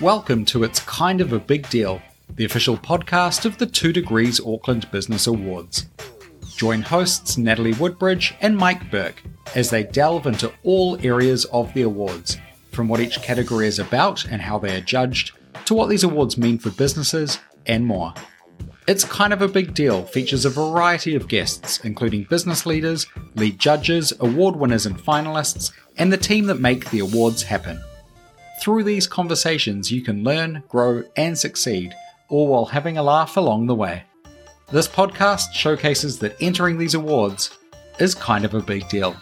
Welcome to It's Kind of a Big Deal, the official podcast of the Two Degrees Auckland Business Awards. Join hosts Natalie Woodbridge and Mike Burke as they delve into all areas of the awards, from what each category is about and how they are judged, to what these awards mean for businesses, and more. It's Kind of a Big Deal features a variety of guests, including business leaders, lead judges, award winners and finalists, and the team that make the awards happen. Through these conversations, you can learn, grow, and succeed, all while having a laugh along the way. This podcast showcases that entering these awards is kind of a big deal.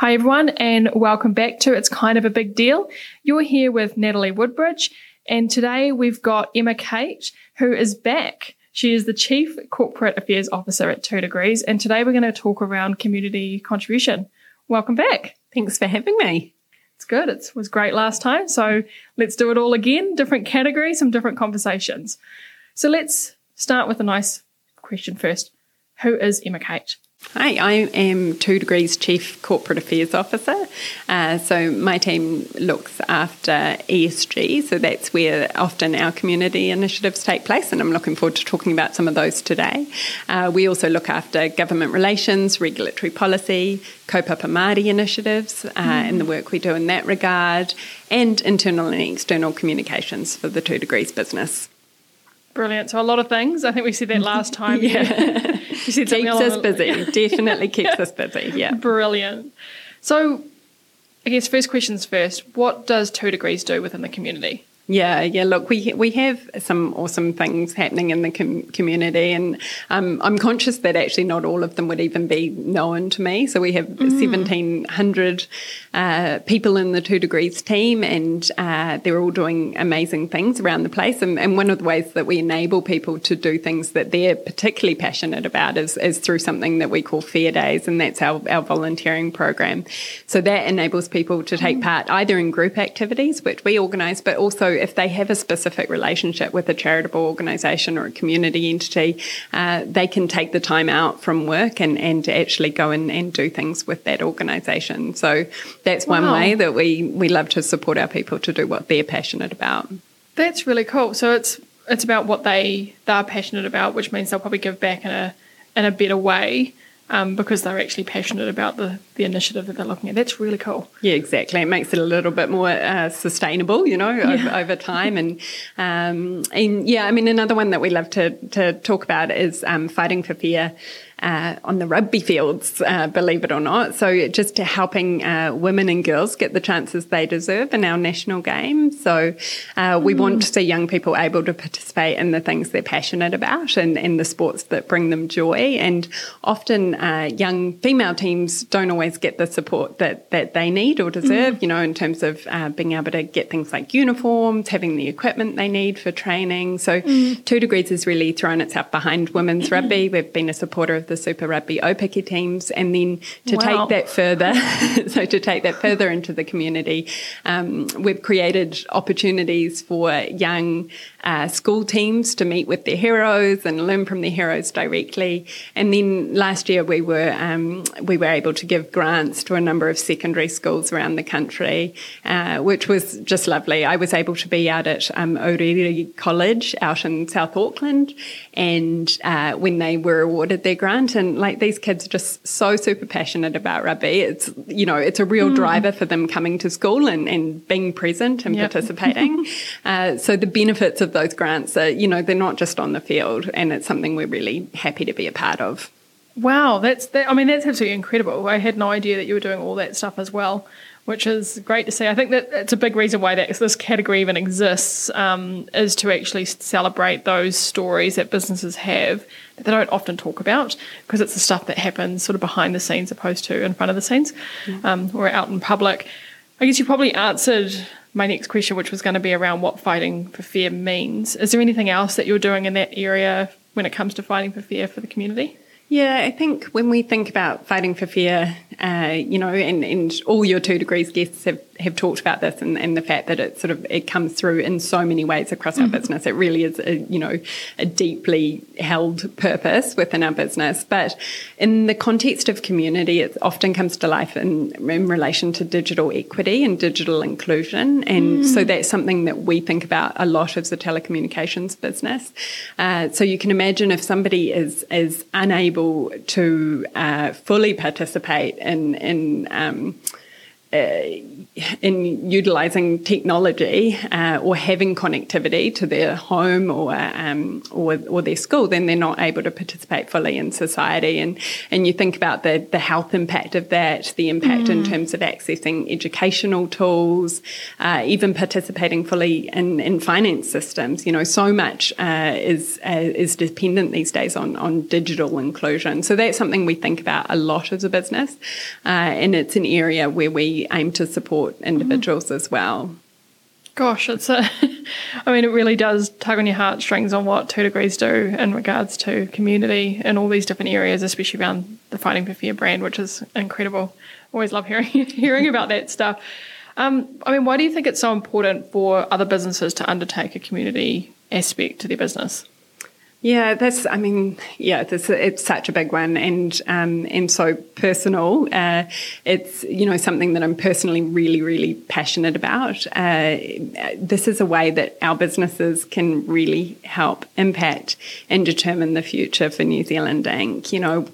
Hi, everyone, and welcome back to It's Kind of a Big Deal. You're here with Natalie Woodbridge, and today we've got Emma Kate, who is back. She is the Chief Corporate Affairs Officer at Two Degrees, and today we're going to talk around community contribution. Welcome back. Thanks for having me. It's good. It was great last time. So let's do it all again. Different categories, some different conversations. So let's start with a nice question first. Who is Emma Kate? Hi, I am Two Degrees Chief Corporate Affairs Officer. Uh, so my team looks after ESG, so that's where often our community initiatives take place, and I'm looking forward to talking about some of those today. Uh, we also look after government relations, regulatory policy, kaupapa Māori initiatives, uh, mm. and the work we do in that regard, and internal and external communications for the Two Degrees business. Brilliant. So a lot of things. I think we said that last time. yeah. keeps us busy. Definitely keeps us busy. Yeah. Brilliant. So I guess first questions first. What does Two Degrees do within the community? Yeah, yeah. Look, we we have some awesome things happening in the com- community, and um, I'm conscious that actually not all of them would even be known to me. So we have mm. 1,700 uh, people in the Two Degrees team, and uh, they're all doing amazing things around the place. And, and, one of the ways that we enable people to do things that they're particularly passionate about is, is through something that we call Fair Days, and that's our, our volunteering program. So that enables people to take mm. part either in group activities, which we organise, but also if they have a specific relationship with a charitable organisation or a community entity, uh, they can take the time out from work and, and actually go in and do things with that organisation. So that's wow. one way that we, we love to support our people to do what they're passionate about. That's really cool. So it's it's about what they they're passionate about, which means they'll probably give back in a in a better way um, because they're actually passionate about the, the initiative that they're looking at. That's really cool. Yeah, exactly. It makes it a little bit more uh, sustainable, you know, yeah. over, over, time. And um, and yeah, I mean, another one that we love to to talk about is um, fighting for fair uh, on the rugby fields, uh, believe it or not. So just to helping uh, women and girls get the chances they deserve in our national game. So uh, we mm. want to see young people able to participate in the things they're passionate about and, and the sports that bring them joy. And often uh, young female teams don't always get the support that, that they need or deserve, mm. you know, in terms of uh, being able to get things like uniforms, having the equipment they need for training. So mm. Two Degrees has really thrown itself behind women's rugby. We've been a supporter of the Super Rugby Aupiki teams, and then to wow. take that further, so to take that further into the community, um, we've created opportunities for young uh, school teams to meet with their heroes and learn from their heroes directly. And then last year we were um, we were able to give grants to a number of secondary schools around the country, uh, which was just lovely. I was able to be out at um, Aorere College out in South Auckland, and uh, when they were awarded their grant, and like these kids are just so super passionate about rugby. It's you know it's a real mm. driver for them coming to school and, and being present and yep. participating. uh, so the benefits of those grants are, you know, they're not just on the field, and it's something we're really happy to be a part of. Wow, that's that. I mean, that's absolutely incredible. I had no idea that you were doing all that stuff as well, which is great to see. I think that it's a big reason why that this category even exists um, is to actually celebrate those stories that businesses have they don't often talk about because it's the stuff that happens sort of behind the scenes opposed to in front of the scenes um, or out in public. I guess you probably answered my next question, which was going to be around what fighting for fair means. Is there anything else that you're doing in that area when it comes to fighting for fair for the community? Yeah, I think when we think about fighting for fair, uh, you know, and, and all your two degrees guests have, have talked about this and, and the fact that it sort of it comes through in so many ways across mm-hmm. our business. It really is a you know a deeply held purpose within our business. But in the context of community, it often comes to life in, in relation to digital equity and digital inclusion. And mm. so that's something that we think about a lot as the telecommunications business. Uh, so you can imagine if somebody is is unable to uh, fully participate in in um, in utilizing technology uh, or having connectivity to their home or, um, or, or their school, then they're not able to participate fully in society. And and you think about the the health impact of that, the impact mm. in terms of accessing educational tools, uh, even participating fully in, in finance systems. You know, so much uh, is uh, is dependent these days on on digital inclusion. So that's something we think about a lot as a business, uh, and it's an area where we aim to support individuals mm. as well. Gosh, it's a, I mean, it really does tug on your heartstrings on what Two Degrees do in regards to community in all these different areas, especially around the Fighting for Fair brand, which is incredible. Always love hearing hearing about that stuff. Um, I mean, why do you think it's so important for other businesses to undertake a community aspect to their business? Yeah, that's. I mean, yeah, it's such a big one, and um, and so personal. Uh, it's you know something that I'm personally really, really passionate about. Uh, this is a way that our businesses can really help impact and determine the future for New Zealand Inc. You know,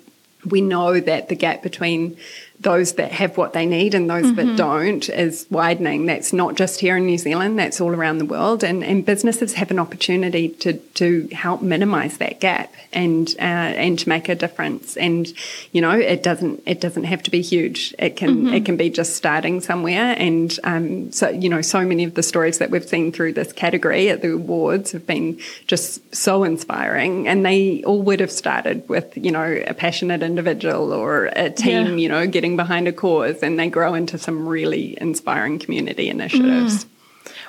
we know that the gap between those that have what they need and those mm-hmm. that don't is widening. That's not just here in New Zealand, that's all around the world. And, and businesses have an opportunity to, to help minimize that gap and uh, and to make a difference. And, you know, it doesn't it doesn't have to be huge. It can mm-hmm. it can be just starting somewhere. And um, so, you know, so many of the stories that we've seen through this category at the awards have been just so inspiring. And they all would have started with, you know, a passionate individual or a team, yeah. you know, getting behind a cause and they grow into some really inspiring community initiatives. Mm.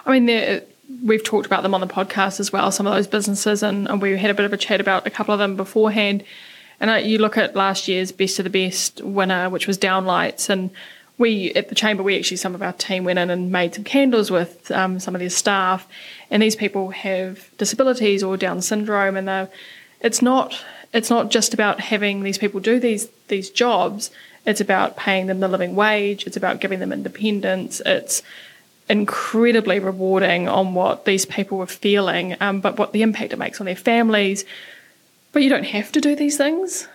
I mean, we've talked about them on the podcast as well, some of those businesses, and, and, we had a bit of a chat about a couple of them beforehand. And you look at last year's Best of the Best winner, which was Downlights, and we at the chamber, we actually some of our team went in and made some candles with um, some of their staff, and these people have disabilities or Down syndrome, and it's not it's not just about having these people do these these jobs. It's about paying them the living wage. It's about giving them independence. It's incredibly rewarding on what these people were feeling, um, but what the impact it makes on their families. But you don't have to do these things.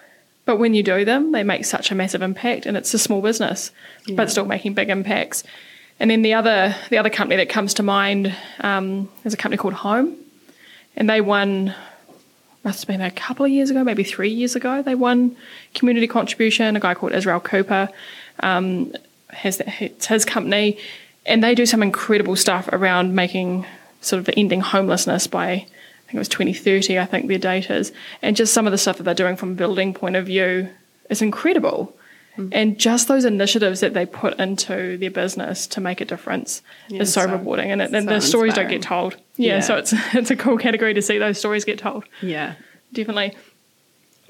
But when you do them, they make such a massive impact, and it's a small business, yeah. but still making big impacts. And then the other the other company that comes to mind um, is a company called Home, and they won must have been a couple of years ago, maybe three years ago. They won community contribution. A guy called Israel Cooper um, has his company, and they do some incredible stuff around making sort of ending homelessness by I think it was 2030. I think their date is, and just some of the stuff that they're doing from a building point of view is incredible. Mm. And just those initiatives that they put into their business to make a difference yeah, is so, so, rewarding, and, it, and so the stories inspiring. don't get told. Yeah, yeah, so it's it's a cool category to see those stories get told. Yeah, definitely.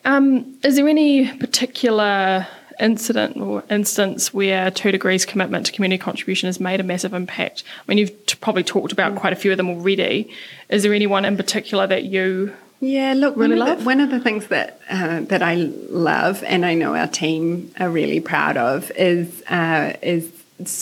Um, is there any particular incident or instance where Two Degrees commitment to community contribution has made a massive impact? I mean, you've t- probably talked about mm. quite a few of them already. Is there anyone in particular that you yeah, look, really one, of the, one of the things that uh, that I love, and I know our team are really proud of, is uh, is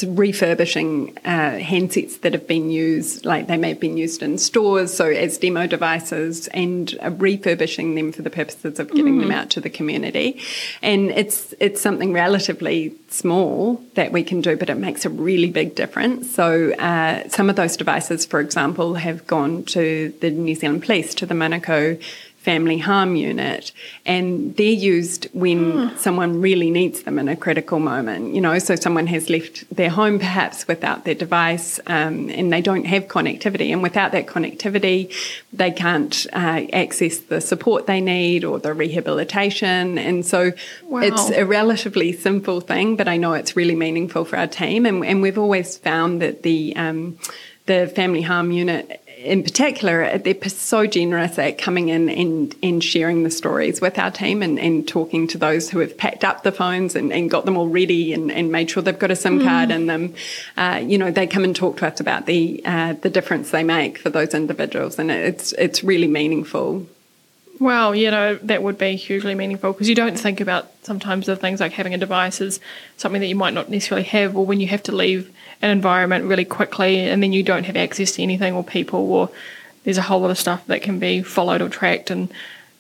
refurbishing uh, handsets that have been used, like they may have been used in stores, so as demo devices, and uh, refurbishing them for the purposes of getting mm. them out to the community. And it's it's something relatively small that we can do, but it makes a really big difference. So uh, some of those devices, for example, have gone to the New Zealand Police, to the Manukau family harm unit and they're used when hmm. someone really needs them in a critical moment you know so someone has left their home perhaps without their device um, and they don't have connectivity and without that connectivity they can't uh, access the support they need or the rehabilitation and so wow. it's a relatively simple thing but i know it's really meaningful for our team and, and we've always found that the um, the family harm unit in particular, they're so generous at coming in and, and sharing the stories with our team and, and talking to those who have packed up the phones and, and got them all ready and, and made sure they've got a SIM mm. card in them. Uh, you know, they come and talk to us about the uh, the difference they make for those individuals, and it's it's really meaningful. Well, you know, that would be hugely meaningful because you don't think about sometimes the things like having a device is something that you might not necessarily have, or when you have to leave an environment really quickly and then you don't have access to anything or people, or there's a whole lot of stuff that can be followed or tracked, and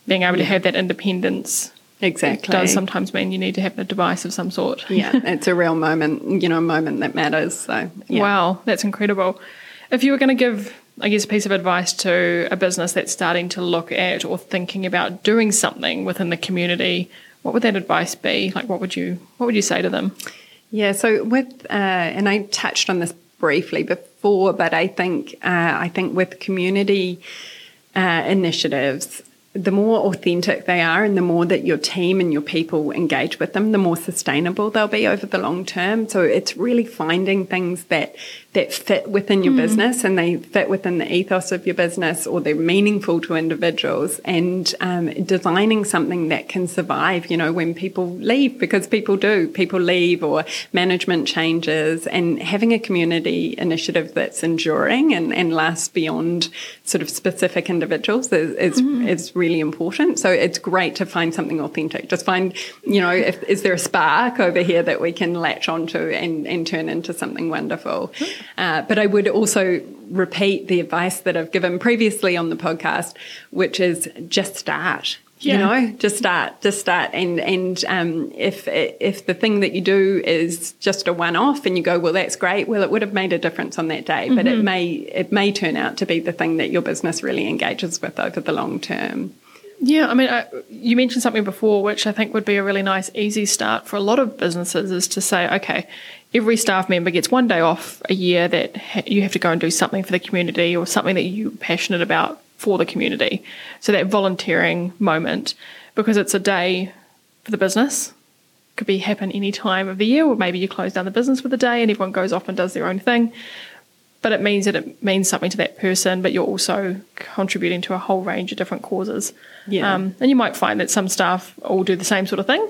being able to have that independence. Exactly. does sometimes mean you need to have a device of some sort. yeah, it's a real moment, you know, a moment that matters. So, yeah. wow, that's incredible. If you were going to give I guess, a piece of advice to a business that's starting to look at or thinking about doing something within the community, what would that advice be? Like, what would you what would you say to them? Yeah, so with uh, and I touched on this briefly before, but I think uh, I think with community uh, initiatives, the more authentic they are and the more that your team and your people engage with them, the more sustainable they'll be over the long term. So it's really finding things that that fit within your mm. business and they fit within the ethos of your business or they're meaningful to individuals and um, designing something that can survive, you know, when people leave because people do, people leave or management changes and having a community initiative that's enduring and, and lasts beyond sort of specific individuals is, is, mm. is really important. So it's great to find something authentic. Just find, you know, if, is there a spark over here that we can latch onto and, and turn into something wonderful. Mm. Uh, but I would also repeat the advice that I've given previously on the podcast, which is just start. Yeah. You know, just start, just start, and and um, if if the thing that you do is just a one off, and you go, well, that's great. Well, it would have made a difference on that day, mm-hmm. but it mm-hmm. may it may turn out to be the thing that your business really engages with over the long term. Yeah, I mean, I, you mentioned something before, which I think would be a really nice, easy start for a lot of businesses, is to say, okay, every staff member gets one day off a year that ha- you have to go and do something for the community or something that you're passionate about for the community. So that volunteering moment, because it's a day for the business, could be happen any time of the year, or maybe you close down the business for the day and everyone goes off and does their own thing but it means that it means something to that person, but you're also contributing to a whole range of different causes. Yeah. Um, and you might find that some staff all do the same sort of thing,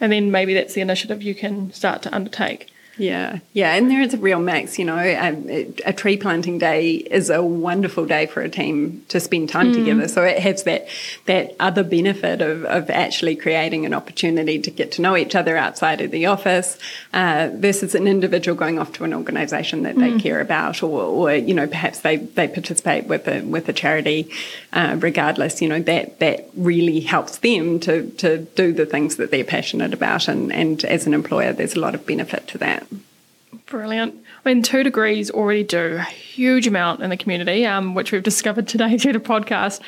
and then maybe that's the initiative you can start to undertake. Yeah, yeah, and there is a real mix. You know, a, a, tree planting day is a wonderful day for a team to spend time mm. together. So it has that that other benefit of, of actually creating an opportunity to get to know each other outside of the office uh, versus an individual going off to an organisation that mm. they care about, or, or you know, perhaps they, they participate with a with a charity. Uh, regardless, you know that that really helps them to to do the things that they're passionate about, and and as an employer, there's a lot of benefit to that. Brilliant. I mean, two degrees already do a huge amount in the community, um, which we've discovered today through the podcast.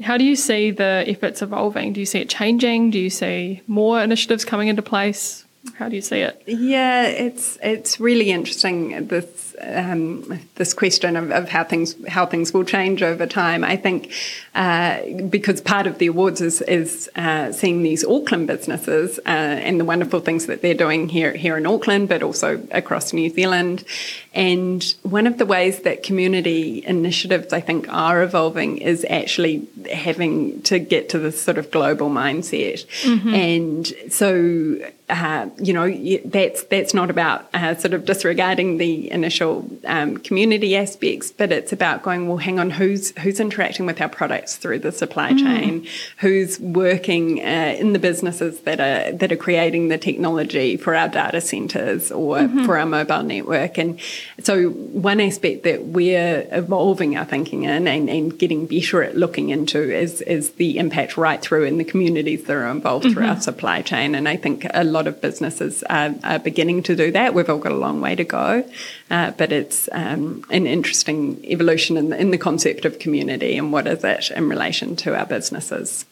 How do you see the efforts evolving? Do you see it changing? Do you see more initiatives coming into place? How do you see it? Yeah, it's it's really interesting this um, this question of, of, how things how things will change over time. I think uh, because part of the awards is is uh, seeing these Auckland businesses uh, and the wonderful things that they're doing here here in Auckland, but also across New Zealand. And one of the ways that community initiatives I think are evolving is actually having to get to this sort of global mindset. Mm-hmm. And so uh, you know, that's that's not about uh, sort of disregarding the initial um, community aspects, but it's about going, well, hang on, who's who's interacting with our products through the supply mm. chain, who's working uh, in the businesses that are that are creating the technology for our data centers or mm-hmm. for our mobile network, and so one aspect that we're evolving our thinking in and, and getting better at looking into is is the impact right through in the communities that are involved mm-hmm. through our supply chain, and I think a lot lot of businesses are, are, beginning to do that. We've all got a long way to go, uh, but it's um, an interesting evolution in the, in the concept of community and what is it in relation to our businesses.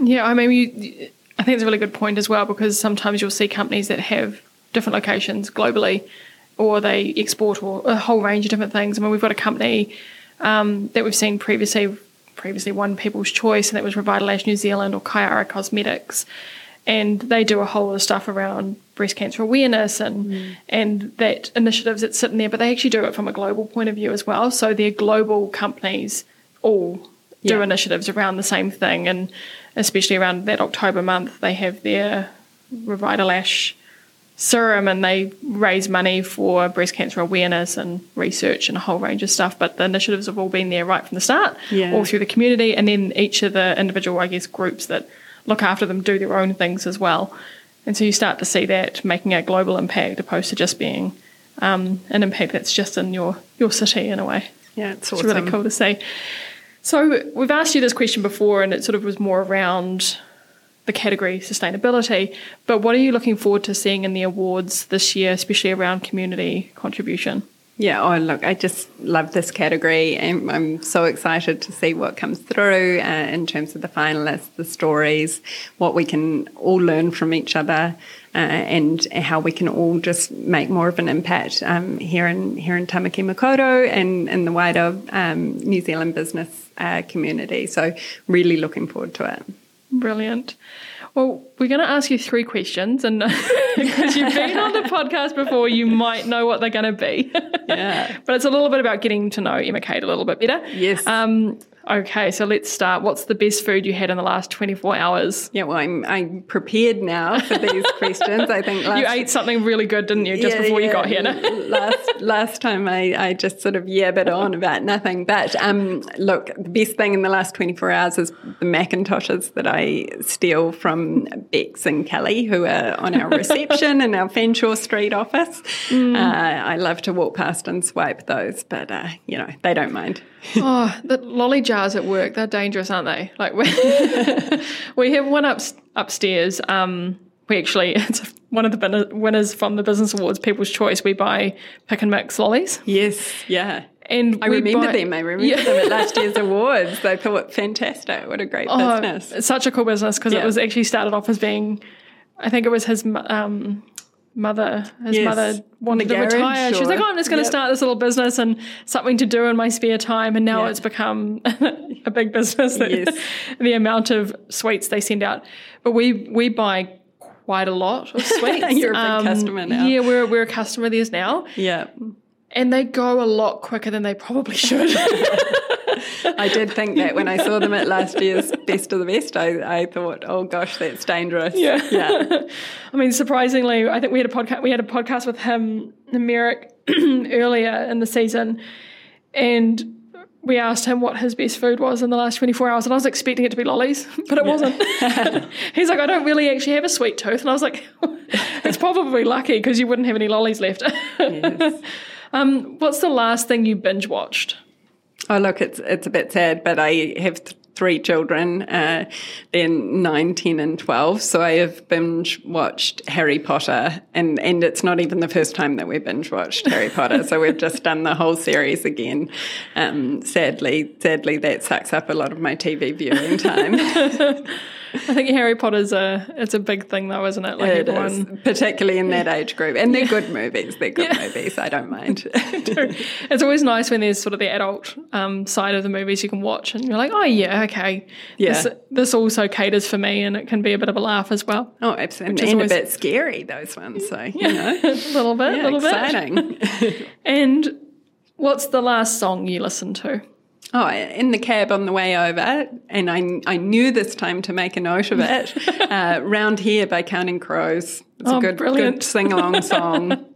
Yeah, I mean, you, I think it's a really good point as well because sometimes you'll see companies that have different locations globally or they export or a whole range of different things. I mean, we've got a company um, that we've seen previously previously won People's Choice, and that was Revitalash New Zealand or Kaiara Cosmetics and they do a whole lot of stuff around breast cancer awareness and mm. and that initiatives that sit in there, but they actually do it from a global point of view as well. So they're global companies all do yeah. initiatives around the same thing, and especially around that October month, they have their Revitalash serum and they raise money for breast cancer awareness and research and a whole range of stuff. But the initiatives have all been there right from the start, yeah. all through the community, and then each of the individual, I guess, groups that look after them do their own things as well. And so you start to see that making a global impact opposed to just being um, an impact that's just in your, your city in a way. Yeah, it's, awesome. it's really cool to see. So we've asked you this question before, and it sort of was more around the category sustainability. But what are you looking forward to seeing in the awards this year, especially around community contribution? Yeah, oh, look, I just love this category and I'm so excited to see what comes through uh, in terms of the finalists, the stories, what we can all learn from each other. Uh, and how we can all just make more of an impact um, here in here in Tamaki Makaurau and in the wider um, New Zealand business uh, community. So really looking forward to it. Brilliant. Well, we're going to ask you three questions, and because you've been on the podcast before, you might know what they're going to be. Yeah. but it's a little bit about getting to know Emma Kate a little bit better. Yes. Um, Okay, so let's start. What's the best food you had in the last 24 hours? Yeah, well, I'm, I'm prepared now for these questions. I think last, you ate something really good, didn't you, just yeah, before yeah. you got here? No? last last time I, I just sort of yabbed on about nothing. But um, look, the best thing in the last 24 hours is the Macintoshes that I steal from Bex and Kelly, who are on our reception in our Fanshawe Street office. Mm. Uh, I love to walk past and swipe those, but uh, you know they don't mind. oh, the lolly jars at work, they're dangerous, aren't they? Like we, we have one up, upstairs. Um, we actually, it's one of the winners from the Business Awards, People's Choice. We buy pick and mix lollies. Yes, yeah. And I remember buy, them. I remember yeah. them at last year's awards. They thought fantastic. What a great oh, business! It's such a cool business because yeah. it was actually started off as being, I think it was his um, mother, his yes. mother wanted to retire. Sure. She was like, "Oh, I'm just going to yep. start this little business and something to do in my spare time." And now it's become a big business. Yes. the amount of sweets they send out, but we we buy quite a lot of sweets. You're a big um, customer now. Yeah, we're we're a customer of theirs now. Yeah, and they go a lot quicker than they probably should. I did think that when I saw them at last year's Best of the Best, I, I thought, oh gosh, that's dangerous. Yeah. Yeah. I mean, surprisingly, I think we had a podcast we had a podcast with him, Merrick, earlier in the season, and we asked him what his best food was in the last 24 hours, and I was expecting it to be lollies, but it yeah. wasn't. He's like, I don't really actually have a sweet tooth. And I was like, it's probably lucky because you wouldn't have any lollies left. yes. um, what's the last thing you binge watched? Oh, look, it's it's a bit sad, but I have th- three children. Uh, they're nine, ten, and twelve. So I have binge watched Harry Potter, and and it's not even the first time that we binge watched Harry Potter. so we've just done the whole series again. Um, sadly, sadly, that sucks up a lot of my TV viewing time. I think Harry Potter's a it's a big thing though, isn't it? Like it everyone, is, particularly in that age group, and they're yeah. good movies. They're good yeah. movies. I don't mind. it's always nice when there's sort of the adult um, side of the movies you can watch, and you're like, oh yeah, okay, yeah. This, this, also caters for me, and it can be a bit of a laugh as well. Oh, absolutely, and always, a bit scary those ones. So you know, a little bit, a yeah, little exciting. bit, exciting. and. What's the last song you listened to? Oh, in the cab on the way over, and I, I knew this time to make a note of it. uh, Round Here by Counting Crows. It's oh, a good, good sing along song.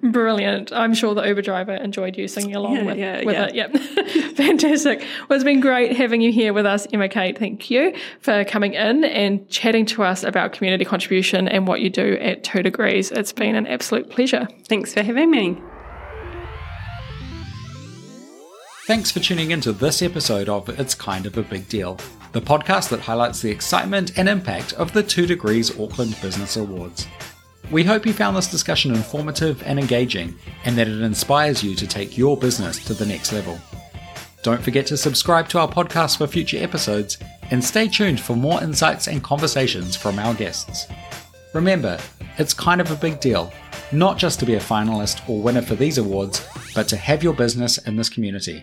brilliant. I'm sure the Uber driver enjoyed you singing along yeah, with, yeah, with yeah. it. Yep. Fantastic. Well, it's been great having you here with us, Emma Kate. Thank you for coming in and chatting to us about community contribution and what you do at Two Degrees. It's been an absolute pleasure. Thanks for having me. Thanks for tuning into this episode of It's Kind of a Big Deal, the podcast that highlights the excitement and impact of the Two Degrees Auckland Business Awards. We hope you found this discussion informative and engaging, and that it inspires you to take your business to the next level. Don't forget to subscribe to our podcast for future episodes, and stay tuned for more insights and conversations from our guests. Remember, it's kind of a big deal, not just to be a finalist or winner for these awards, but to have your business in this community.